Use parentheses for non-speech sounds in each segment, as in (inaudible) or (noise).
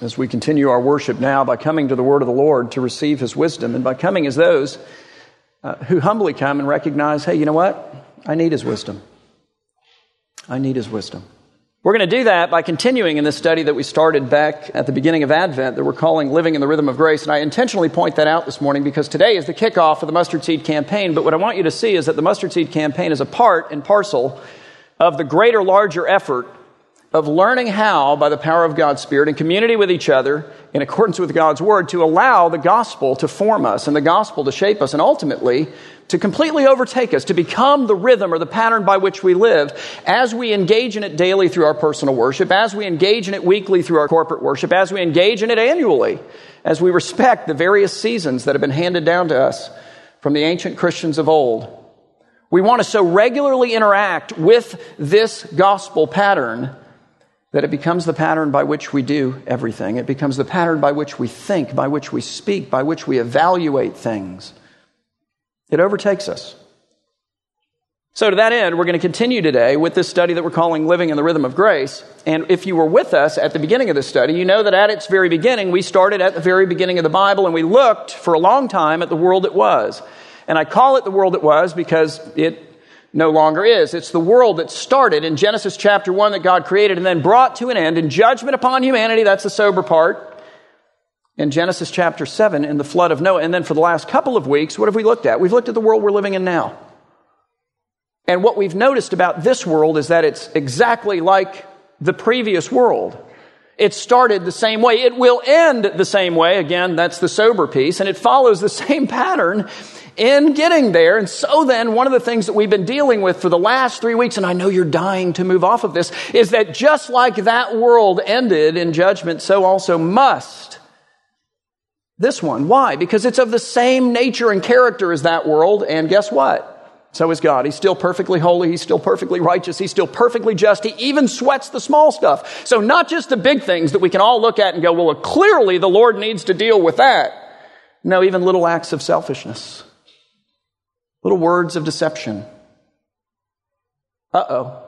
as we continue our worship now by coming to the word of the Lord to receive his wisdom and by coming as those uh, who humbly come and recognize, hey, you know what? I need his wisdom. I need his wisdom. We're going to do that by continuing in this study that we started back at the beginning of Advent that we're calling Living in the Rhythm of Grace. And I intentionally point that out this morning because today is the kickoff of the Mustard Seed campaign. But what I want you to see is that the Mustard Seed campaign is a part and parcel of the greater, larger effort of learning how, by the power of God's Spirit, in community with each other, in accordance with God's Word, to allow the gospel to form us and the gospel to shape us, and ultimately to completely overtake us, to become the rhythm or the pattern by which we live as we engage in it daily through our personal worship, as we engage in it weekly through our corporate worship, as we engage in it annually, as we respect the various seasons that have been handed down to us from the ancient Christians of old. We want to so regularly interact with this gospel pattern that it becomes the pattern by which we do everything. It becomes the pattern by which we think, by which we speak, by which we evaluate things. It overtakes us. So, to that end, we're going to continue today with this study that we're calling Living in the Rhythm of Grace. And if you were with us at the beginning of this study, you know that at its very beginning, we started at the very beginning of the Bible and we looked for a long time at the world it was. And I call it the world it was because it no longer is. It's the world that started in Genesis chapter 1 that God created and then brought to an end in judgment upon humanity. That's the sober part. In Genesis chapter 7 in the flood of Noah. And then for the last couple of weeks, what have we looked at? We've looked at the world we're living in now. And what we've noticed about this world is that it's exactly like the previous world. It started the same way. It will end the same way. Again, that's the sober piece. And it follows the (laughs) same pattern in getting there. And so then, one of the things that we've been dealing with for the last three weeks, and I know you're dying to move off of this, is that just like that world ended in judgment, so also must this one. Why? Because it's of the same nature and character as that world, and guess what? So is God. He's still perfectly holy. He's still perfectly righteous. He's still perfectly just. He even sweats the small stuff. So not just the big things that we can all look at and go, well, clearly the Lord needs to deal with that. No, even little acts of selfishness little words of deception. Uh oh.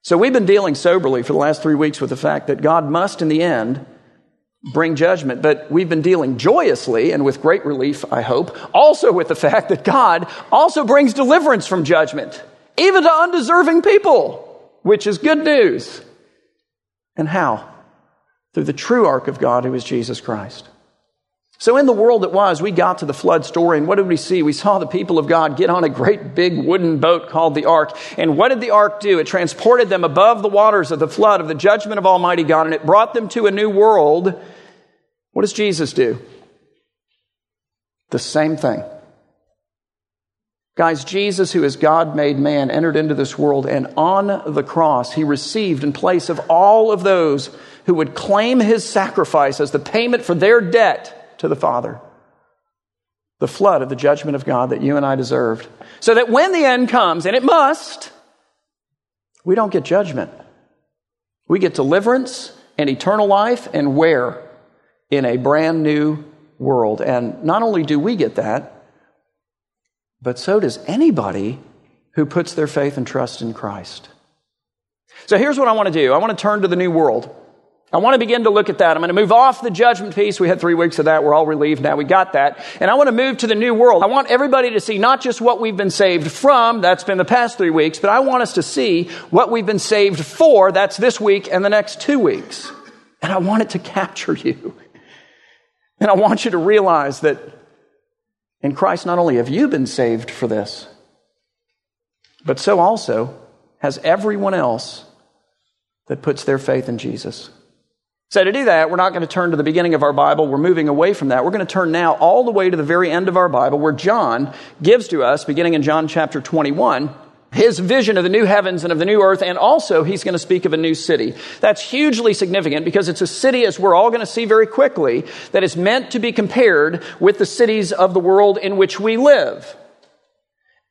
So we've been dealing soberly for the last three weeks with the fact that God must, in the end, bring judgment, but we've been dealing joyously and with great relief, I hope, also with the fact that God also brings deliverance from judgment, even to undeserving people, which is good news. And how? Through the true ark of God, who is Jesus Christ. So, in the world that was, we got to the flood story, and what did we see? We saw the people of God get on a great big wooden boat called the ark. And what did the ark do? It transported them above the waters of the flood, of the judgment of Almighty God, and it brought them to a new world. What does Jesus do? The same thing. Guys, Jesus, who is God made man, entered into this world, and on the cross, he received in place of all of those who would claim his sacrifice as the payment for their debt to the Father. The flood of the judgment of God that you and I deserved. So that when the end comes, and it must, we don't get judgment. We get deliverance and eternal life, and where? In a brand new world. And not only do we get that, but so does anybody who puts their faith and trust in Christ. So here's what I want to do I want to turn to the new world. I want to begin to look at that. I'm going to move off the judgment piece. We had three weeks of that. We're all relieved now. We got that. And I want to move to the new world. I want everybody to see not just what we've been saved from. That's been the past three weeks, but I want us to see what we've been saved for. That's this week and the next two weeks. And I want it to capture you. And I want you to realize that in Christ, not only have you been saved for this, but so also has everyone else that puts their faith in Jesus. So, to do that, we're not going to turn to the beginning of our Bible. We're moving away from that. We're going to turn now all the way to the very end of our Bible, where John gives to us, beginning in John chapter 21, his vision of the new heavens and of the new earth, and also he's going to speak of a new city. That's hugely significant because it's a city, as we're all going to see very quickly, that is meant to be compared with the cities of the world in which we live.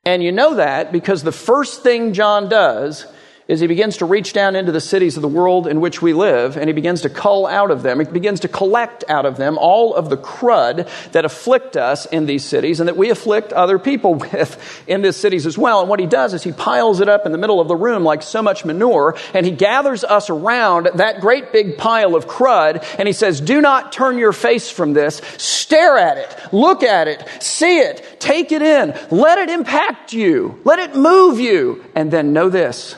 And you know that because the first thing John does is he begins to reach down into the cities of the world in which we live and he begins to cull out of them, he begins to collect out of them all of the crud that afflict us in these cities and that we afflict other people (laughs) with in these cities as well. And what he does is he piles it up in the middle of the room like so much manure and he gathers us around that great big pile of crud and he says, Do not turn your face from this. Stare at it. Look at it. See it. Take it in. Let it impact you. Let it move you. And then know this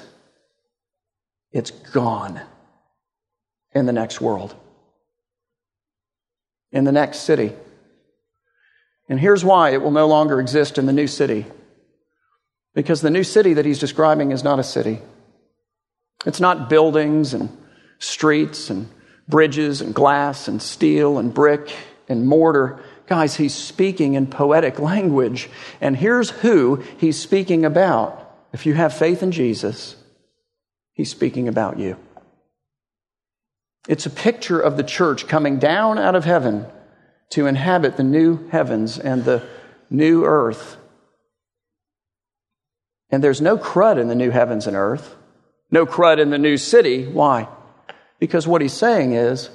it's gone in the next world, in the next city. And here's why it will no longer exist in the new city. Because the new city that he's describing is not a city. It's not buildings and streets and bridges and glass and steel and brick and mortar. Guys, he's speaking in poetic language. And here's who he's speaking about. If you have faith in Jesus, He's speaking about you. It's a picture of the church coming down out of heaven to inhabit the new heavens and the new earth. And there's no crud in the new heavens and earth, no crud in the new city. Why? Because what he's saying is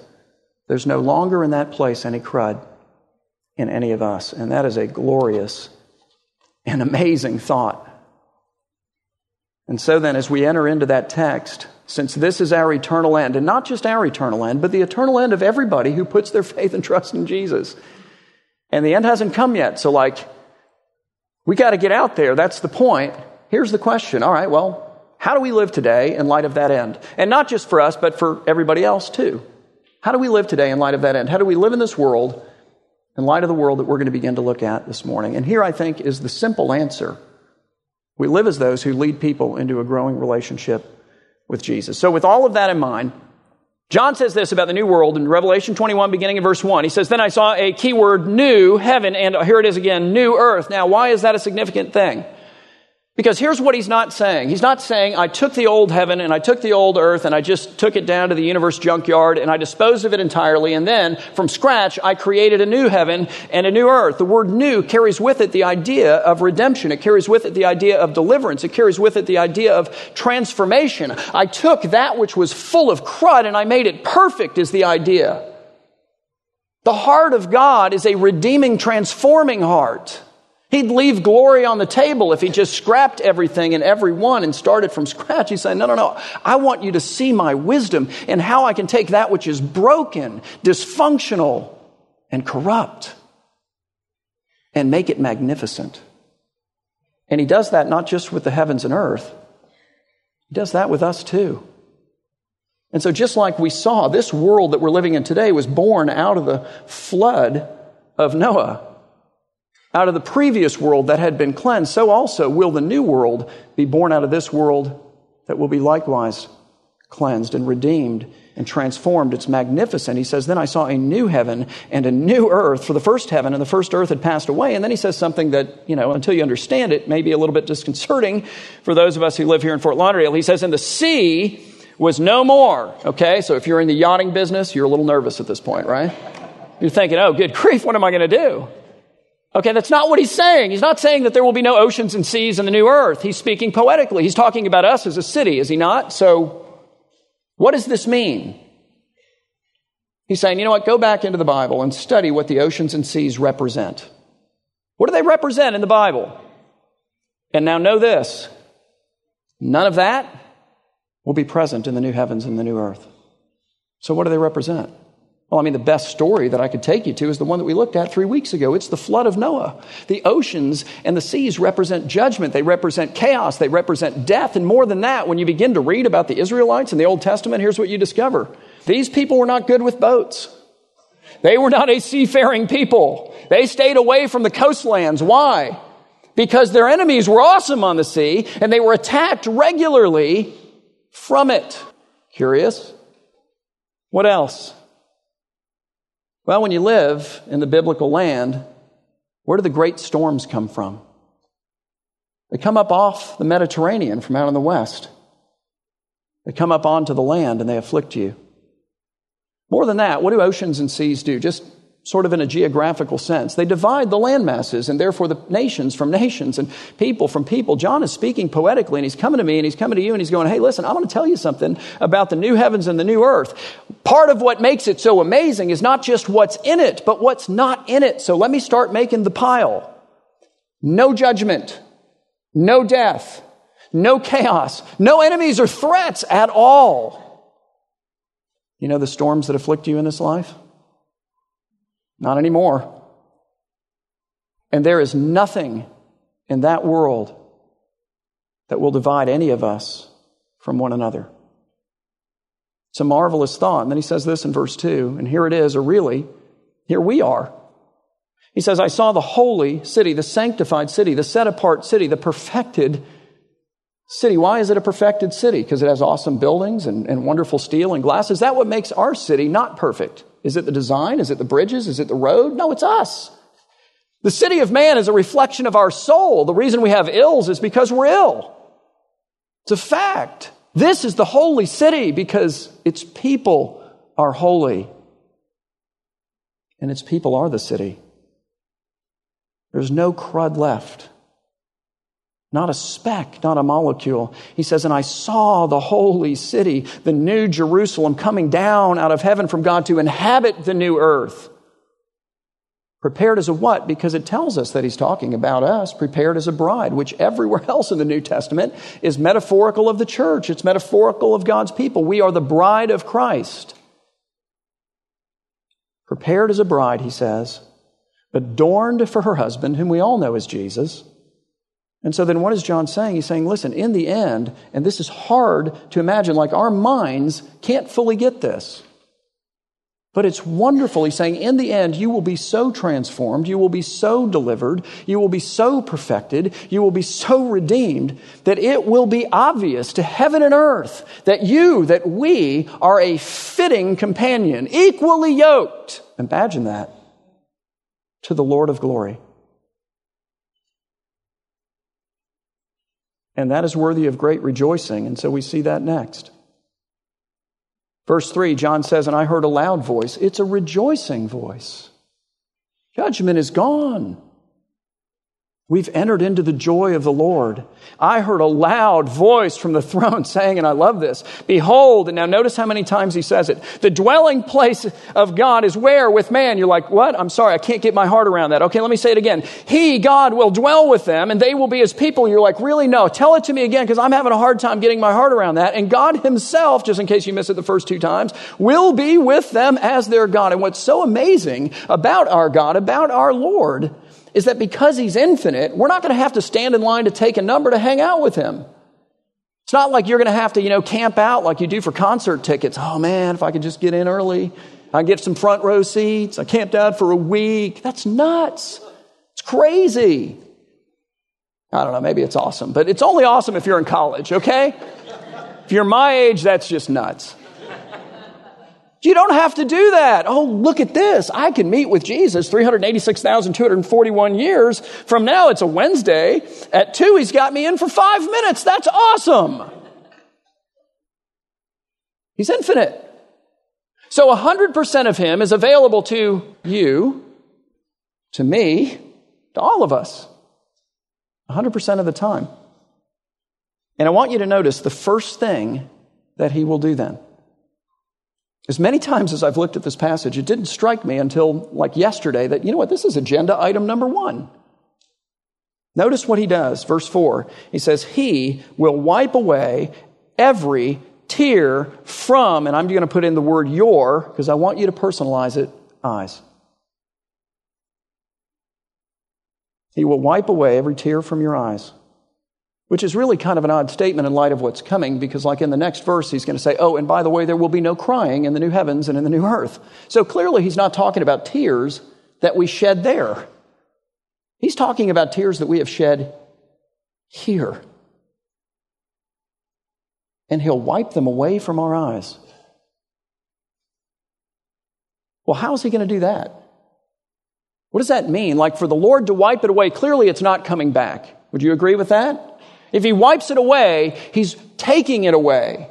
there's no longer in that place any crud in any of us. And that is a glorious and amazing thought. And so then, as we enter into that text, since this is our eternal end, and not just our eternal end, but the eternal end of everybody who puts their (laughs) faith and trust in Jesus. And the end hasn't come yet. So, like, we got to get out there. That's the point. Here's the question. All right, well, how do we live today in light of that end? And not just for us, but for everybody else too. How do we live today in light of that end? How do we live in this world in light of the world that we're going to begin to look at this morning? And here I think is the simple answer we live as those who lead people into a growing relationship with Jesus. So, with all of that in mind, John says this about the new world in Revelation 21, beginning in verse 1. He says, Then I saw a keyword new heaven, and here it is again, new earth. Now, why is that a significant thing? Because here's what he's not saying. He's not saying, I took the old heaven and I took the old earth and I just took it down to the universe junkyard and I disposed of it entirely. And then from scratch, I created a new heaven and a new earth. The word new carries with it the idea of redemption. It carries with it the idea of deliverance. It carries with it the idea of transformation. I took that which was full of crud and I made it perfect is the idea. The heart of God is a redeeming, transforming heart. He'd leave glory on the table if he just scrapped everything and everyone and started from scratch. He's saying, No, no, no. I want you to see my wisdom and how I can take that which is broken, dysfunctional, and corrupt and make it magnificent. And he does that not just with the heavens and earth, he does that with us too. And so, just like we saw, this world that we're living in today was born out of the flood of Noah out of the previous world that had been cleansed, so also will the new world be born out of this world that will be likewise cleansed and redeemed and transformed. It's magnificent. He says, Then I saw a new heaven and a new earth, for the first heaven and the first earth had passed away. And then he says something that, you know, until you understand it, may be a little bit disconcerting for those of us who live here in Fort Lauderdale. He says, And the sea was no more. Okay, so if you're in the yachting business, you're a little nervous at this point, right? You're thinking, Oh, good grief, what am I going to do? Okay, that's not what he's saying. He's not saying that there will be no oceans and seas in the new earth. He's speaking poetically. He's talking about us as a city, is he not? So, what does this mean? He's saying, you know what, go back into the Bible and study what the oceans and seas represent. What do they represent in the Bible? And now know this none of that will be present in the new heavens and the new earth. So, what do they represent? Well, I mean, the best story that I could take you to is the one that we looked at three weeks ago. It's the flood of Noah. The oceans and the seas represent judgment, they represent chaos, they represent death. And more than that, when you begin to read about the Israelites in the Old Testament, here's what you discover these people were not good with boats. They were not a seafaring people. They stayed away from the coastlands. Why? Because their enemies were awesome on the sea and they were attacked regularly from it. Curious? What else? Well, when you live in the biblical land, where do the great storms come from? They come up off the Mediterranean from out in the west. They come up onto the land and they afflict you. More than that, what do oceans and seas do? Just sort of in a geographical sense. They divide the land masses and therefore the nations from nations and people from people. John is speaking poetically and he's coming to me and he's coming to you and he's going, Hey, listen, I want to tell you something about the new heavens and the new earth. Part of what makes it so amazing is not just what's in it, but what's not in it. So let me start making the pile. No judgment, no death, no chaos, no enemies or threats at all. You know the storms that afflict you in this life? Not anymore. And there is nothing in that world that will divide any of us from one another. It's a marvelous thought. And then he says this in verse 2, and here it is, or really, here we are. He says, I saw the holy city, the sanctified city, the set apart city, the perfected city. Why is it a perfected city? Because it has awesome buildings and, and wonderful steel and glass. Is that what makes our city not perfect? Is it the design? Is it the bridges? Is it the road? No, it's us. The city of man is a reflection of our soul. The reason we have ills is because we're ill. It's a fact. This is the holy city because its people are holy. And its people are the city. There's no crud left. Not a speck, not a molecule. He says, And I saw the holy city, the new Jerusalem, coming down out of heaven from God to inhabit the new earth. Prepared as a what? Because it tells us that he's talking about us, prepared as a bride, which everywhere (laughs) else in the New Testament is metaphorical of the church. It's metaphorical of God's people. We are the bride of Christ. Prepared as a bride, he says, adorned for her husband, whom we all know as Jesus. And so then what is John saying? He's saying, listen, in the end, and this is hard to imagine, like our minds can't fully get this. But it's wonderful. He's saying, in the end, you will be so transformed, you will be so delivered, you will be so perfected, you will be so redeemed that it will be obvious to heaven and earth that you, that we are a fitting companion, equally yoked. Imagine that. To the Lord of glory. And that is worthy of great rejoicing. And so we see that next. Verse 3, John says, And I heard a loud voice. It's a rejoicing voice. Judgment is gone. We've entered into the joy of the Lord. I heard a loud voice from the throne (laughs) saying, and I love this, Behold, and now notice how many times he says it. The dwelling place of God is where with man? You're like, what? I'm sorry, I can't get my heart around that. Okay, let me say it again. He, God, will dwell with them and they will be his people. You're like, really? No. Tell it to me again because I'm having a hard time getting my heart around that. And God himself, just in case you miss it the first two times, will be with them as their God. And what's so amazing about our God, about our Lord, is that because he's infinite, we're not going to have to stand in line to take a number to hang out with him. It's not like you're going to have to, you know, camp out like you do for concert tickets. Oh man, if I could just get in early, I can get some front row seats. I camped out for a week. That's nuts. It's crazy. I don't know, maybe it's awesome, but it's only awesome if you're in college, okay? If you're my age, that's just nuts. You don't have to do that. Oh, look at this. I can meet with Jesus 386,241 years from now. It's a Wednesday. At two, he's got me in for five minutes. That's awesome. He's infinite. So 100% of him is available to you, to me, to all of us. 100% of the time. And I want you to notice the first thing that he will do then. As many times as I've looked at this passage, it didn't strike me until like yesterday that, you know what, this is agenda item number one. Notice what he does. Verse 4. He says, He will wipe away every tear from, and I'm going to put in the word your, because I want you to personalize it, eyes. He will wipe away every tear from your eyes. Which is really kind of an odd statement in light of what's coming, because, like in the next verse, he's going to say, Oh, and by the way, there will be no crying in the new heavens and in the new earth. So clearly, he's not talking about tears that we shed there. He's talking about tears that we have shed here. And he'll wipe them away from our eyes. Well, how is he going to do that? What does that mean? Like for the Lord to wipe it away, clearly it's not coming back. Would you agree with that? If he wipes it away, he's taking it away.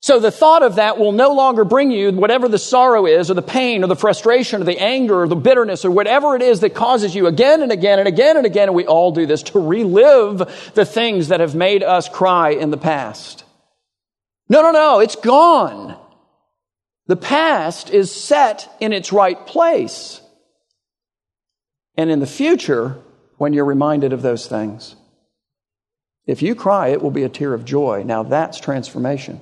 So the thought of that will no longer bring you whatever the sorrow is, or the pain, or the frustration, or the anger, or the bitterness, or whatever it is that causes you again and again and again and again, and we all do this, to relive the things that have made us cry in the past. No, no, no, it's gone. The past is set in its right place. And in the future, when you're reminded of those things, if you cry, it will be a tear of joy. Now that's transformation.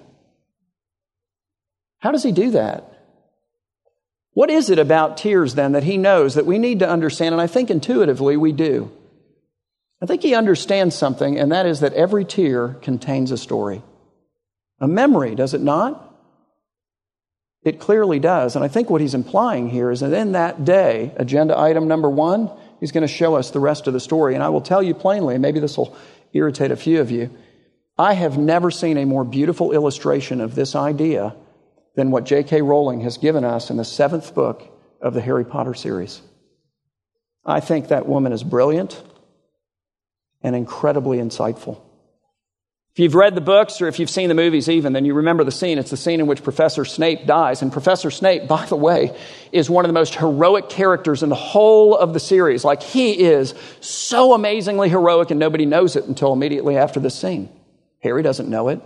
How does he do that? What is it about tears then that he knows that we need to understand? And I think intuitively we do. I think he understands something, and that is that every tear contains a story, a memory, does it not? It clearly does. And I think what he's implying here is that in that day, agenda item number one, he's going to show us the rest of the story. And I will tell you plainly, maybe this will irritate a few of you, I have never seen a more beautiful illustration of this idea than what J.K. Rowling has given us in the seventh book of the Harry Potter series. I think that woman is brilliant and incredibly insightful. If you've read the books or if you've seen the movies even, then you remember the scene. It's the scene in which Professor Snape dies. And Professor Snape, by the way, is one of the most heroic characters in the whole of the series. Like, he is so amazingly heroic and nobody knows it until immediately after the scene. Harry doesn't know it.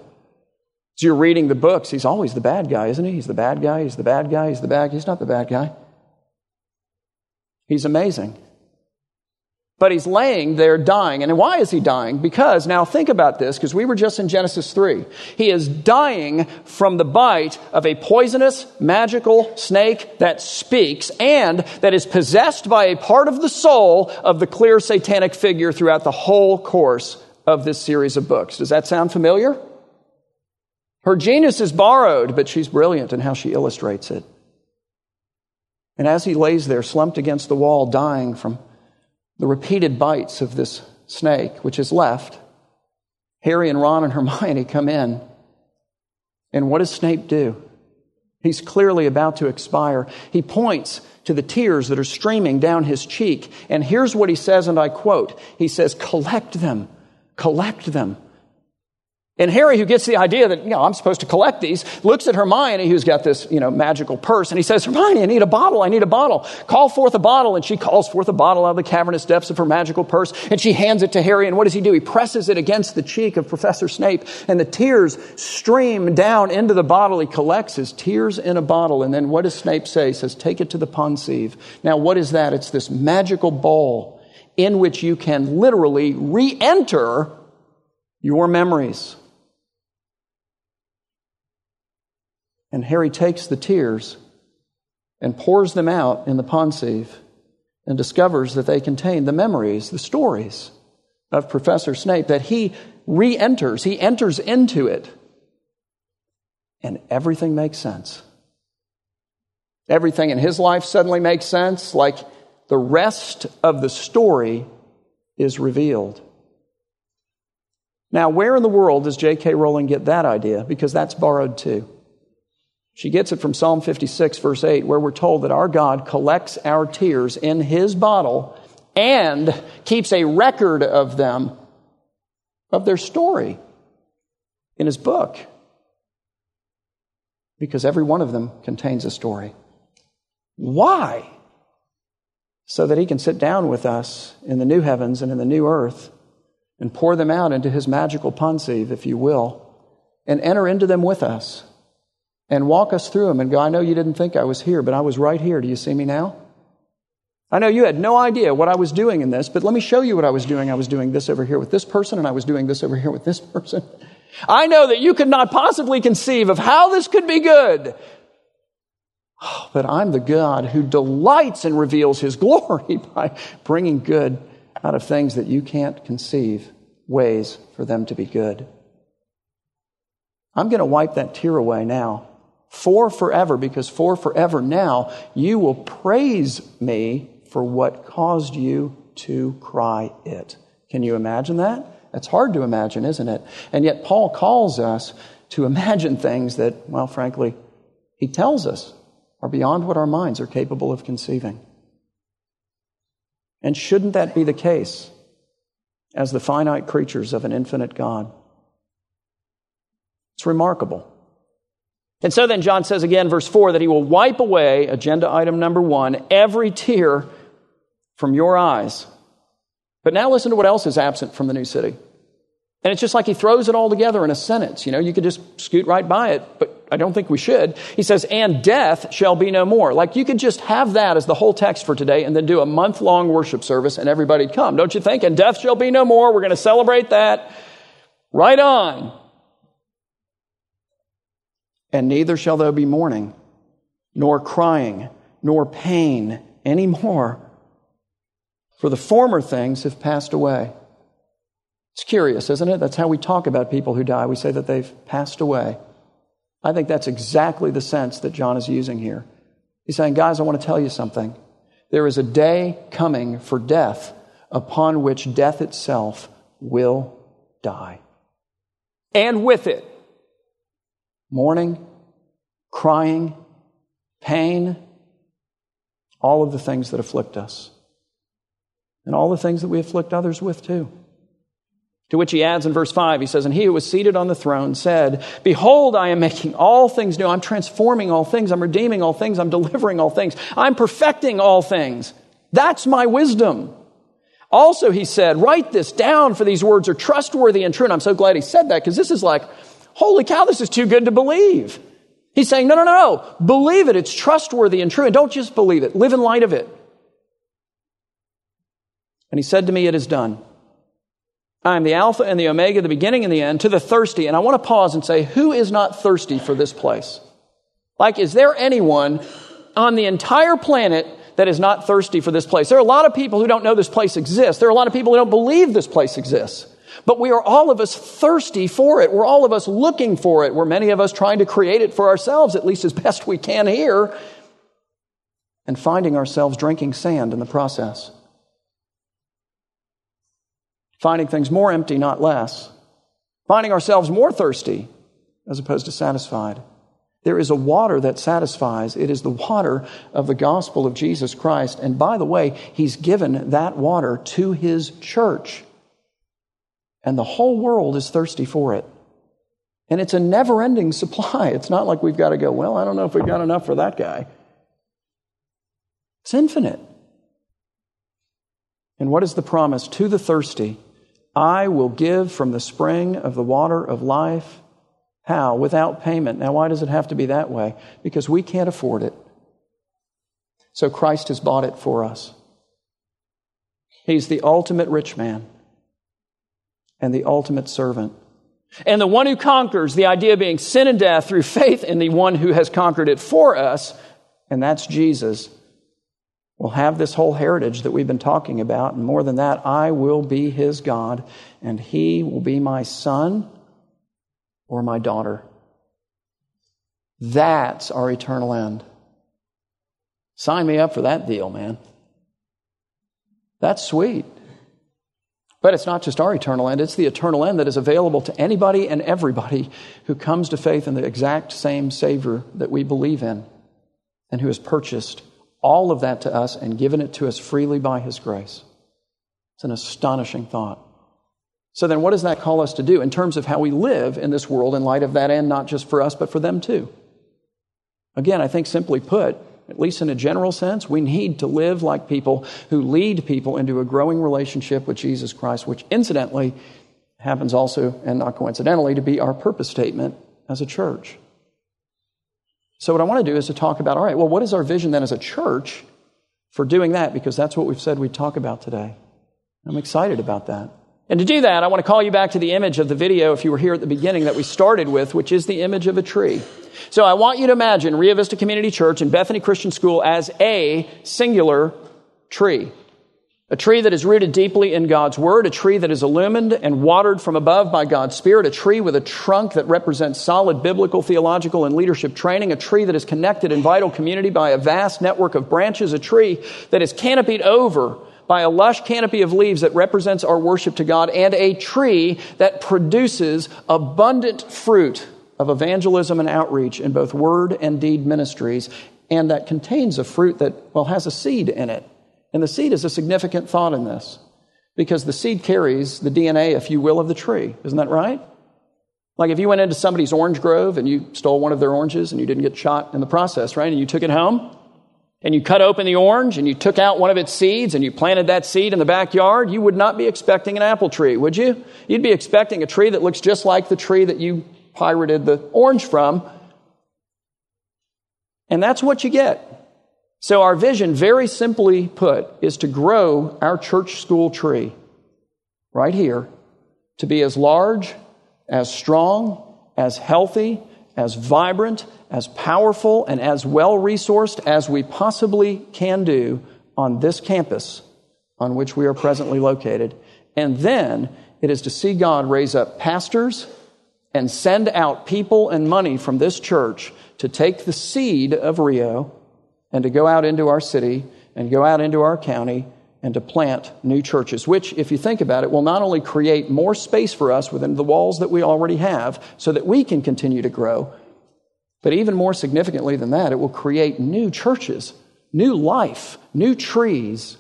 So you're reading the books, he's always the bad guy, isn't he? He's the bad guy, he's the bad guy, he's the bad guy. He's not the bad guy. He's amazing. But he's laying there dying. And why is he dying? Because, now think about this, because we were just in Genesis 3. He is dying from the bite of a poisonous, magical snake that speaks and that is possessed by a part of the soul of the clear satanic figure throughout the whole course of this series of books. Does that sound familiar? Her genius is borrowed, but she's brilliant in how she illustrates it. And as he lays there, slumped against the wall, dying from the repeated bites of this snake, which is left, Harry and Ron and (laughs) Hermione come in. And what does Snape do? He's clearly about to expire. He points to the tears that are streaming down his cheek. And here's what he says, and I quote He says, Collect them, collect them. And Harry, who gets the idea that, you know, I'm supposed to collect these, looks at Hermione, who's got this, you know, magical purse, and he says, Hermione, I need a bottle, I need a bottle. Call forth a bottle. And she calls forth a bottle out of the cavernous depths of her magical purse, and she hands it to Harry. And what does he do? He presses it against the cheek of Professor Snape, and the tears stream down into the bottle. He collects his tears in a bottle. And then what does Snape say? He says, Take it to the Pensieve. Now, what is that? It's this magical bowl in which you can literally re enter your memories. And Harry takes the tears and pours them out in the Pensieve and discovers that they contain the memories, the stories of Professor Snape, that he re enters, he enters into it, and everything makes sense. Everything in his life suddenly makes sense, like the rest of the story is revealed. Now, where in the world does J.K. Rowling get that idea? Because that's borrowed too. She gets it from Psalm 56, verse 8, where we're told that our God collects our tears in his bottle and keeps a record of them, of their story, in his book. Because every one of them contains a story. Why? So that he can sit down with us in the new heavens and in the new earth and pour them out into his magical Pensieve, if you will, and enter into them with us and walk us through them and go, I know you didn't think I was here, but I was right here. Do you see me now? I know you had no idea what I was doing in this, but let me show you what I was doing. I was doing this over here with this person, and I was doing this over here with this person. (laughs) I know that you could not possibly conceive of how this could be good. Oh, but I'm the God who delights and reveals his (laughs) glory by bringing good out of things that you can't conceive ways for them to be good. I'm going to wipe that tear away now for forever, because for forever now you will praise me for what caused you to cry it. Can you imagine that? That's hard to imagine, isn't it? And yet Paul calls us to (laughs) imagine things that, well, frankly, he tells us are beyond what our minds are capable of conceiving. And shouldn't that be the case as the finite creatures of an infinite God? It's remarkable And so then John says again, verse 4, that he will wipe away, agenda item number one, every tear from your eyes. But now listen to what else is absent from the new city. And it's just like he throws it all together in a sentence. You know, you could just scoot right by it, but I don't think we should. He says, and death shall be no more. Like you could just have that as the whole text for today and then do a month long worship service and everybody'd come. Don't you think? And death shall be no more. We're going to celebrate that. Right on. And neither shall there be mourning, nor crying, nor pain any more, for the former things have passed away. It's curious, isn't it? That's how we talk about people who die. We say that they've passed away. I think that's exactly the sense that John is using here. He's saying, guys, I want to tell you something. There is a day coming for death upon which death itself will die. And with it, mourning, crying, pain, all of the things that afflict us, and all the things that we afflict others with too. To which he adds in verse 5, he says, And he who was seated on the throne said, Behold, I am making all things new. I'm transforming all things. I'm redeeming all things. I'm delivering all things. I'm perfecting all things. That's my wisdom. Also, he said, Write this down, for these words are trustworthy and true. And I'm so glad he said that because this is like, holy cow, this is too good to believe. He's saying, No, no, no, no. Believe it. It's trustworthy and true. And don't just believe it, live in light of it. And he said to me, It is done. I am the Alpha and the Omega, the beginning and the end, to the thirsty. And I want to pause and say, who is not thirsty for this place? Like, is there anyone on the entire planet that is not thirsty for this place? There are a lot of people who don't know this place exists. There are a lot of people who don't believe this place exists. But we are all of us thirsty for it. We're all of us looking for it. We're many of us trying to create it for ourselves, at least as best we can here, and finding ourselves drinking sand in the process finding things more empty, not less, finding ourselves more thirsty as opposed to satisfied. There is a water that satisfies. It is the water of the gospel of Jesus Christ. And by the way, He's given that water to His church. And the whole world is thirsty for it. And it's a never ending supply. (laughs) It's not like we've got to go, well, I don't know if we've got enough for that guy. It's infinite. And what is the promise to the thirsty? I will give from the spring of the water of life. How? Without payment. Now, why does it have to be that way? Because we can't afford it. So Christ has bought it for us. He's the ultimate rich man and the ultimate servant. And the one who conquers the idea of being sin and death through faith in the one who has conquered it for us, and that's Jesus, will have this whole heritage that we've been talking about. And more than that, I will be his God, and he will be my son or my daughter. That's our eternal end. Sign me up for that deal, man. That's sweet. But it's not just our eternal end, it's the eternal end that is available to anybody and everybody who comes to faith in the exact same Savior that we believe in and who has purchased all of that to us and given it to us freely by His grace. It's an astonishing thought. So, then what does that call us to do in terms of how we live in this world in light of that end, not just for us, but for them too? Again, I think simply put, at least in a general sense, we need to live like people who lead people into a growing relationship with Jesus Christ, which incidentally happens also, and not coincidentally, to be our purpose statement as a church. So, what I want to do is to talk about all right, well, what is our vision then as a church for doing that? Because that's what we've said we'd talk about today. I'm excited about that. And to do that, I want to call you back to the image of the video, if you were here at the beginning, that we started with, which is the image of a tree. So I want you to imagine Rio Vista Community Church and Bethany Christian School as a singular tree. A tree that is rooted deeply in God's Word, a tree that is illumined and watered from above by God's Spirit, a tree with a trunk that represents solid biblical, theological, and leadership training, a tree that is connected in vital community by a vast network of branches, a tree that is canopied over by a lush canopy of leaves that represents our worship to God, and a tree that produces abundant fruit of evangelism and outreach in both word and deed ministries, and that contains a fruit that, well, has a seed in it. And the seed is a significant thought in this because the seed carries the DNA, if you will, of the tree. Isn't that right? Like if you went into somebody's orange grove and you stole one of their oranges and you didn't get shot in the process, right? And you took it home and you cut open the orange and you took out one of its seeds and you planted that seed in the backyard, you would not be expecting an apple tree, would you? You'd be expecting a tree that looks just like the tree that you pirated the orange from. And that's what you get. So, our vision, very simply put, is to grow our church school tree right here to be as large as strong, as healthy, as vibrant, as powerful, and as well resourced as we possibly can do on this campus on which we are presently located. And then it is to see God raise up pastors and send out people and money from this church to take the seed of Rio and to go out into our city and go out into our county and to plant new churches, which, if you think about it, will not only create more space for us within the walls that we already have so that we can continue to grow, but even more significantly than that, it will create new churches, new life, new trees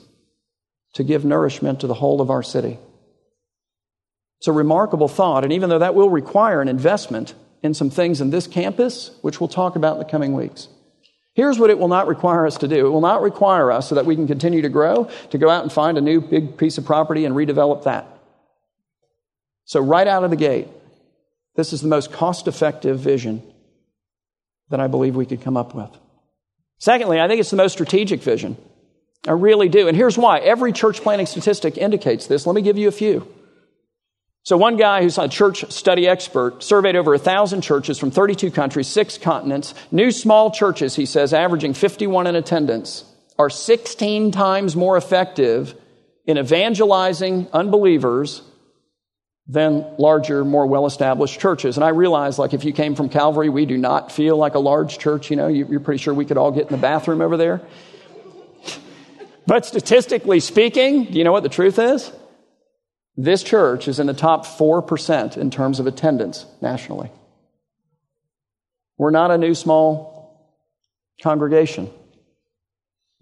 to give nourishment to the whole of our city. It's a remarkable thought, and even though that will require an investment in some things in this campus, which we'll talk about in the coming weeks, Here's what it will not require us to do. It will not require us, so that we can continue to grow, to go out and find a new big piece of property and redevelop that. So, right out of the gate, this is the most cost effective vision that I believe we could come up with. Secondly, I think it's the most strategic vision. I really do. And here's why. Every church planting statistic indicates this. Let me give you a few. So, one guy who's a church study expert surveyed over 1,000 churches from 32 countries, six continents. New small churches, he says, averaging 51 in attendance, are 16 times more effective in evangelizing unbelievers than larger, more well established churches. And I realize, like, if you came from Calvary, we do not feel like a large church. You know, you're pretty sure we could all get in the bathroom over there. But statistically speaking, do you know what the truth is? This church is in the top 4% in terms of attendance nationally. We're not a new small congregation.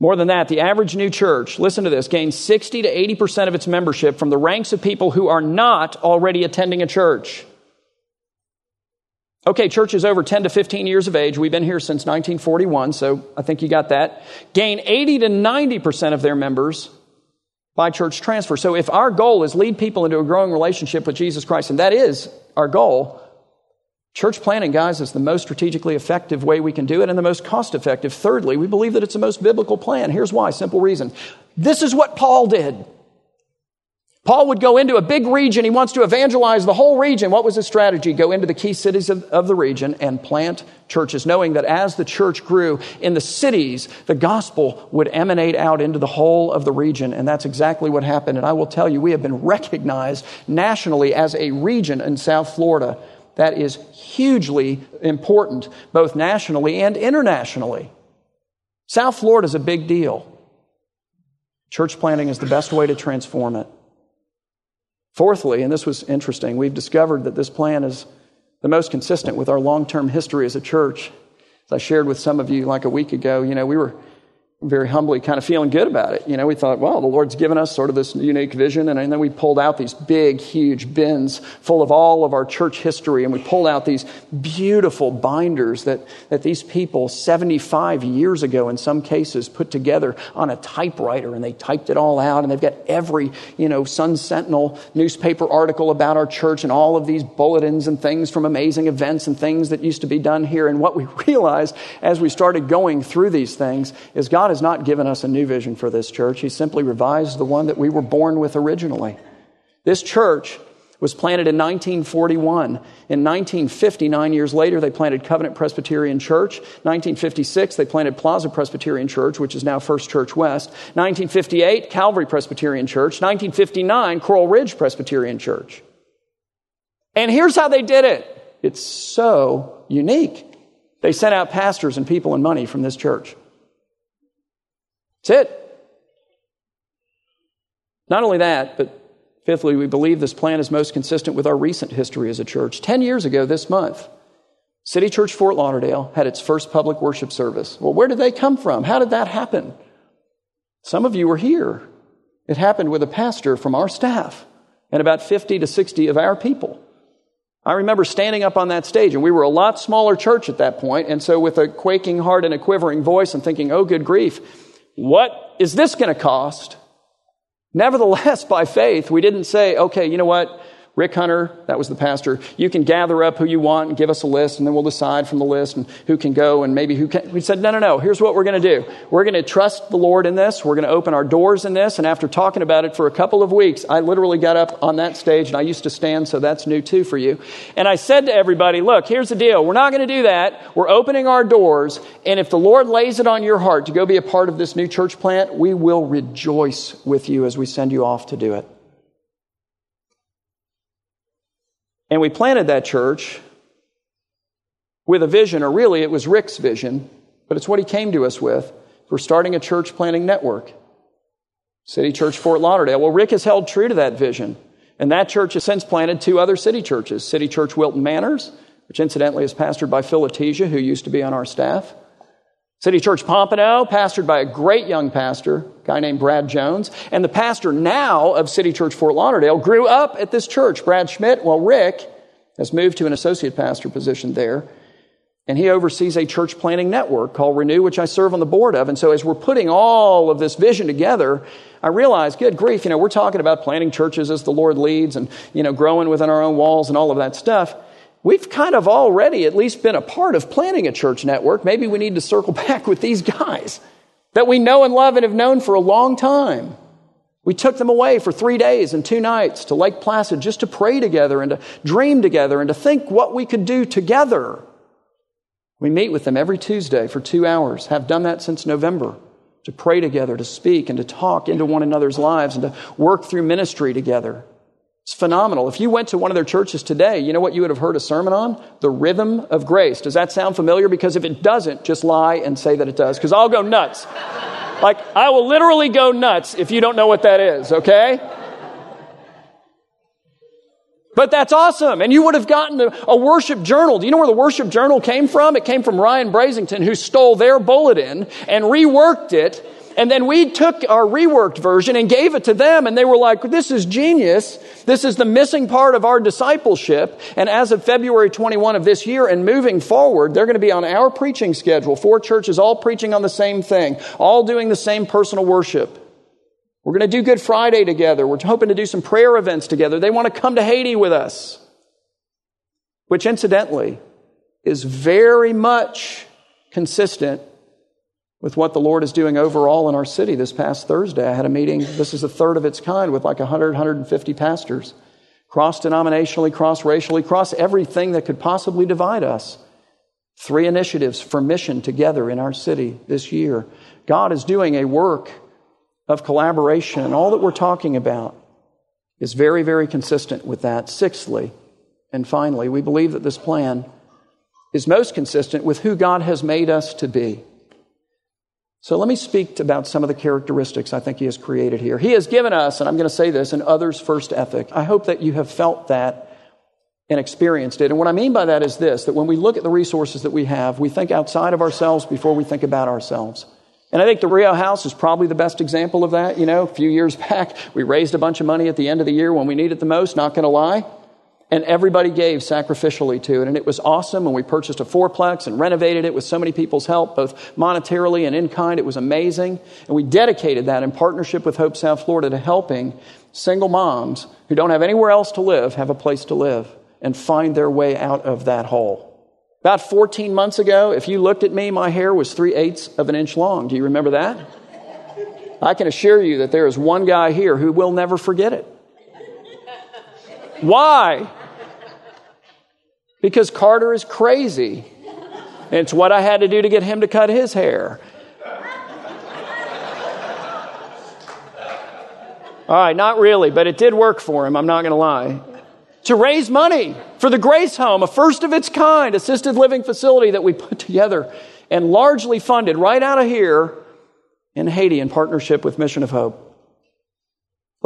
More than that, the average new church, listen to this, gains 60 to 80% of its membership from the ranks of people who are not already attending a church. Okay, churches over 10 to 15 years of age, we've been here since 1941, so I think you got that, gain 80 to 90% of their members by church transfer. So if our goal is lead people into a growing relationship with Jesus Christ, and that is our goal, church planting, guys, is the most strategically effective way we can do it and the most cost effective. Thirdly, we believe that it's the most biblical plan. Here's why simple reason. This is what Paul did. Paul would go into a big region. He wants to evangelize the whole region. What was his strategy? Go into the key cities of, of, the region and plant churches, knowing that as the church grew in the cities, the gospel would emanate out into the whole of the region. And that's exactly what happened. And I will tell you, we have been recognized nationally as a region in South Florida that is hugely important, both nationally and internationally. South Florida is a big deal. Church planting is the best way to transform it. Fourthly, and this was interesting, we've discovered that this plan is the most consistent with our long term history as a church. As I shared with some of you like a week ago, you know, we were very humbly kind of feeling good about it. You know, we thought, well, the Lord's given us sort of this unique vision. And, then we pulled out these big, huge bins full of all of our church history. And we pulled out these beautiful binders that, that these people 75 years ago, in some cases, put together on a typewriter. And they typed it all out. And they've got every, you know, Sun Sentinel newspaper article about our church and all of these bulletins and things from amazing events and things that used to be done here. And what we (laughs) realized as we started going through these things is God God has not given us a new vision for this church. He simply revised the one that we were born with originally. This church was planted in 1941. In 1959 years later, they planted Covenant Presbyterian Church. 1956, they planted Plaza Presbyterian Church, which is now First Church West. 1958, Calvary Presbyterian Church. 1959, Coral Ridge Presbyterian Church. And here's how they did it. It's so unique. They sent out pastors and people and money from this church. That's it. Not only that, but fifthly, we believe this plan is most consistent with our recent history as a church. Ten years ago this month, City Church Fort Lauderdale had its first public worship service. Well, where did they come from? How did that happen? Some of you were here. It happened with a pastor from our staff and about 50 to 60 of our people. I remember standing up on that stage, and we were a lot smaller church at that point, and so with a quaking heart and a quivering voice, and thinking, oh, good grief, what is this going to cost? Nevertheless, (laughs) by faith, we didn't say, okay, you know what? Rick Hunter, that was the pastor, you can gather up who you want and give us a list, and then we'll decide from the list and who can go and maybe who can. We said, no, no, no, here's what we're going to do. We're going to trust the Lord in this. We're going to open our doors in this. And after talking about it for a couple of weeks, I literally got up on that stage, and I used to stand, so that's new too for you. And I said to everybody, look, here's the deal. We're not going to do that. We're opening our doors, and if the Lord lays it on your heart to go be a part of this new church plant, we will rejoice with you as we send you off to do it. And we planted that church with a vision, or really it was Rick's vision, but it's what he came to us with for starting a church planting network. City Church Fort Lauderdale. Well, Rick has held true to that vision. And that church has since planted two other city churches City Church Wilton Manors, which incidentally is pastored by Phil Letitia, who used to be on our staff. City Church Pompano, pastored by a great young pastor, guy named Brad Jones. And the pastor now of City Church Fort Lauderdale grew up at this church, Brad Schmidt. Well, Rick has moved to an associate pastor position there. And he oversees a church planting network called Renew, which I serve on the board of. And so as we're putting all of this vision together, I realize, good grief, you know, we're talking about planting churches as the Lord leads and, you know, growing within our own walls and all of that stuff we've kind of already at least been a part of planning a church network. Maybe we need to circle (laughs) back with these guys that we know and love and have known for a long time. We took them away for three days and two nights to Lake Placid just to pray together and to dream together and to think what we could do together. We meet with them every Tuesday for two hours, have done that since November, to pray together, to speak and to talk into one another's lives and to work through ministry together. It's phenomenal. If you went to one of their churches today, you know what you would have heard a sermon on? The rhythm of grace. Does that sound familiar? Because if it doesn't, just lie and say that it does, because I'll go nuts. like, I will literally go nuts if you don't know what that is, okay? But that's awesome. And you would have gotten a, a, worship journal. Do you know where the worship journal came from? It came from Ryan Brasington, who stole their bulletin and reworked it and then we took our reworked version and gave it to them, and they were like, This is genius. This is the missing part of our discipleship. And as of February 21 of this year and moving forward, they're going to be on our preaching schedule. Four churches all preaching on the same thing, all doing the same personal worship. We're going to do Good Friday together. We're hoping to do some prayer events together. They want to come to Haiti with us, which incidentally is very much consistent with what the Lord is doing overall in our city. This past Thursday, I had a meeting. This is the third of its kind with like 100, 150 pastors, cross denominationally, cross racially, cross everything that could possibly divide us. Three initiatives for mission together in our city this year. God is doing a work of collaboration, and all that we're talking about is very, very consistent with that. Sixthly, and finally, we believe that this plan is most consistent with who God has made us to be. So let me speak about some of the characteristics I think he has created here. He has given us, and I'm going to say this, an others first ethic. I hope that you have felt that and experienced it. And what I mean by that is this that when we look at the resources that we have, we think outside of ourselves before we think about ourselves. And I think the Rio House is probably the best example of that. You know, a few years (laughs) back, we raised a bunch of money at the end of the year when we needed it the most, not going to lie and everybody gave sacrificially to it. And it was awesome. And we purchased a fourplex and renovated it with so many people's help, both monetarily and in kind. It was amazing. And we dedicated that in partnership with Hope South Florida to helping single moms who don't have anywhere else to live have a place to live and find their way out of that hole. About 14 months ago, if you looked at me, my hair was three eighths of an inch long. Do you remember that? I can assure you that there is one guy here who will never forget it. Why? Because Carter is crazy. And it's what I had to do to get him to cut his hair. All right, not really, but it did work for him, I'm not going to lie. To raise money for the Grace Home, a first of its kind assisted living facility that we put together and largely funded right out of here in Haiti in partnership with Mission of Hope.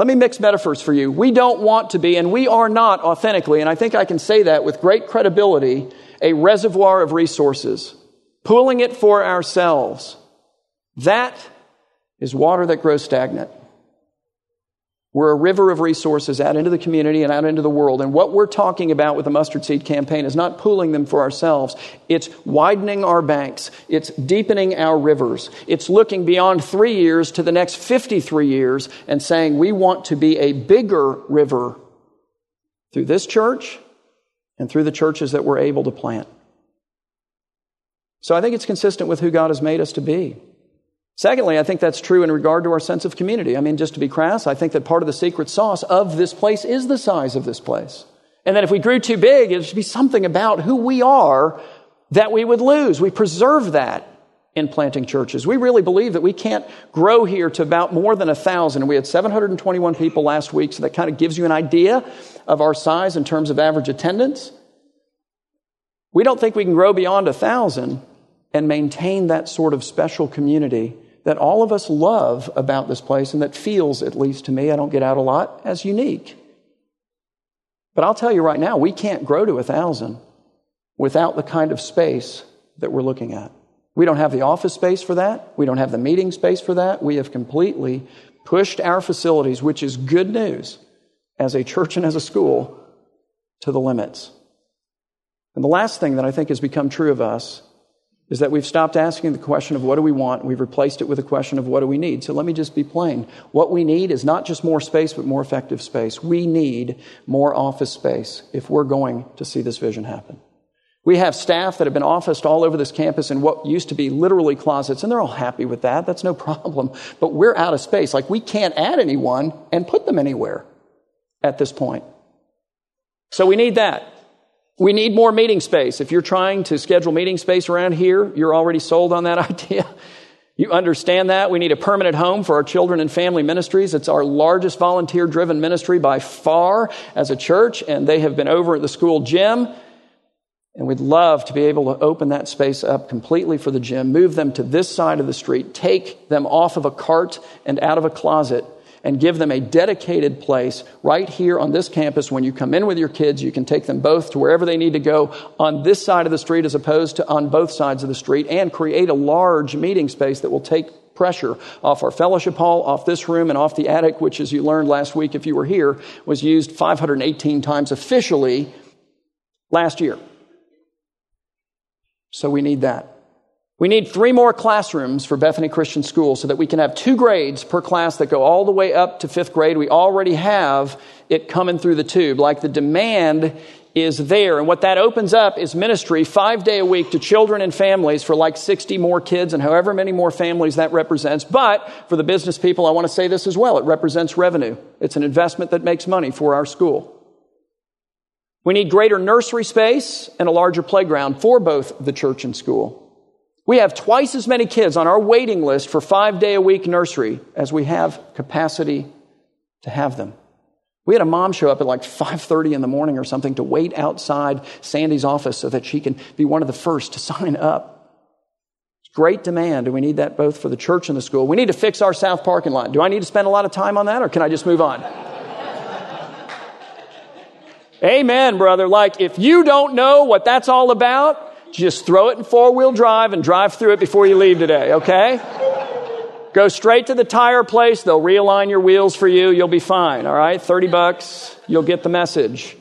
Let me mix metaphors for you. We don't want to be, and we are not authentically, and I think I can say that with great credibility, a reservoir of resources, pooling it for ourselves. That is water that grows stagnant. We're a river of resources out into the community and out into the world. And what we're talking about with the mustard seed campaign is not pooling them for ourselves. It's widening our banks. It's deepening our rivers. It's looking beyond three years to the next 53 years and saying we want to be a bigger river through this church and through the churches that we're able to plant. So I think it's consistent with who God has made us to be. Secondly, I think that's true in regard to our sense of community. I mean, just to be crass, I think that part of the secret sauce of this place is the size of this place. And that if we grew too big, it should be something about who we are that we would lose. We preserve that in planting churches. We really believe that we can't grow here to about more than a thousand. We had 721 people last week, so that kind of gives you an idea of our size in terms of average attendance. We don't think we can grow beyond a thousand and maintain that sort of special community that all of us love about this place and that feels, at least to me, I don't get out a lot, as unique. But I'll tell you right now, we can't grow to a thousand without the kind of space that we're looking at. We don't have the office space for that. We don't have the meeting space for that. We have completely pushed our facilities, which is good news, as a church and as a school, to the limits. And the last thing that I think has become true of us is that we've stopped asking the question of what do we want, we've replaced it with a question of what do we need. So let me just be plain. What we need is not just more space, but more effective space. We need more office space if we're going to see this vision happen. We have staff that have been officed all over this campus in what used to be literally closets, and they're all happy with that. That's no (laughs) problem. But we're out of space. Like we can't add anyone and put them anywhere at this point. So we need that. We need more meeting space. If you're trying to schedule meeting space around here, you're already sold on that (laughs) idea. You understand that. We need a permanent home for our children and family ministries. It's our largest volunteer driven ministry by far as a church, and they have been over at the school gym. And we'd love to be able to open that space up completely for the gym, move them to this side of the street, take them off of a cart and out of a closet, and give them a dedicated place right here on this campus. When you come in with your kids, you can take them both to wherever they need to go on this side of the street as opposed to on both sides of the street and create a large meeting space that will take pressure off our fellowship hall, off this room, and off the attic, which, as you learned last week if you were here, was used 518 times officially last year. So we need that. We need three more classrooms for Bethany Christian School so that we can have two grades per class that go all the way up to fifth grade. We already have it coming through the tube. Like the demand is there. And what that opens up is ministry five day a week to children and families for like 60 more kids and however many more families that represents. But for the business people, I want to say this as well. It represents revenue. It's an investment that makes money for our school. We need greater nursery space and a larger playground for both the church and school. We have twice as many kids on our waiting list for five day a week nursery as we have capacity to have them. We had a mom show up at like 5:30 in the morning or something to wait outside Sandy's office so that she can be one of the first to sign up. It's great demand, and we need that both for the church and the school. We need to fix our south parking lot. Do I need to spend a lot of time on that or can I just move on? (laughs) Amen, brother. Like if you don't know what that's all about, just throw it in four wheel drive and drive through it before you leave today, okay? Go straight to the tire place. They'll realign your wheels for you. You'll be fine, all right? 30 bucks. You'll get the message.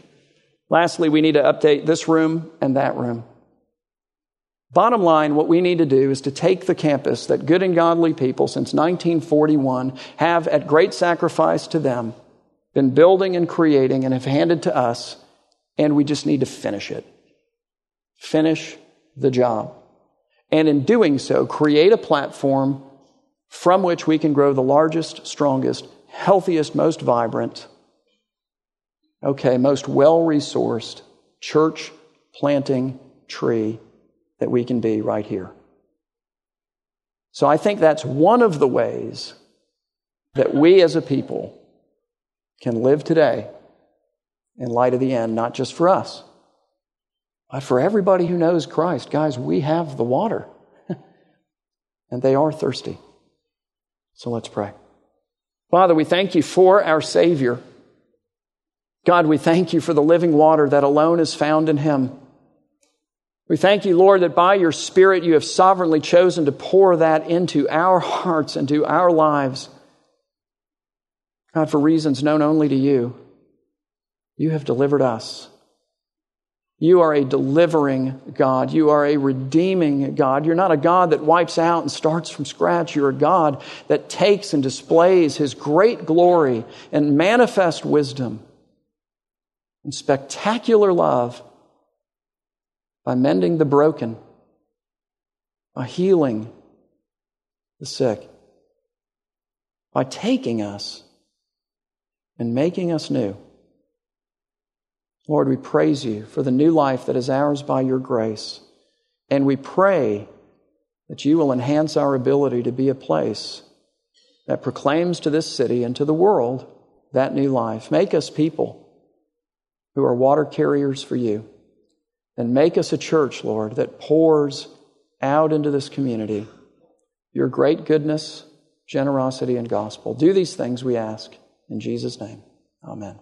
Lastly, we need to update this room and that room. Bottom line, what we need to do is to take the campus that good and godly people since 1941 have, at great sacrifice to them, been building and creating and have handed to us, and we just need to finish it. Finish the job. And in doing so, create a platform from which we can grow the largest, strongest, healthiest, most vibrant, okay, most well resourced church planting tree that we can be right here. So I think that's one of the ways that we as a people can live today in light of the end, not just for us, but for everybody who knows Christ, guys, we have the water. (laughs) and they are thirsty. So let's pray. Father, we thank you for our Savior. God, we thank you for the living water that alone is found in Him. We thank you, Lord, that by your Spirit you have sovereignly chosen to pour that into our (laughs) hearts and to our lives. God, for reasons known only to you, you have delivered us. You are a delivering God. You are a redeeming God. You're not a God that wipes out and starts from scratch. You're a God that takes and displays His great glory and manifest wisdom and spectacular love by mending the broken, by healing the sick, by taking us and making us new. Lord, we praise you for the new life that is ours by your grace. And we pray that you will enhance our ability to be a place that proclaims to this city and to the world that new life. Make us people who are water carriers for you. And make us a church, Lord, that pours out into this community your great goodness, generosity, and gospel. Do these things, we ask. In Jesus' name, amen.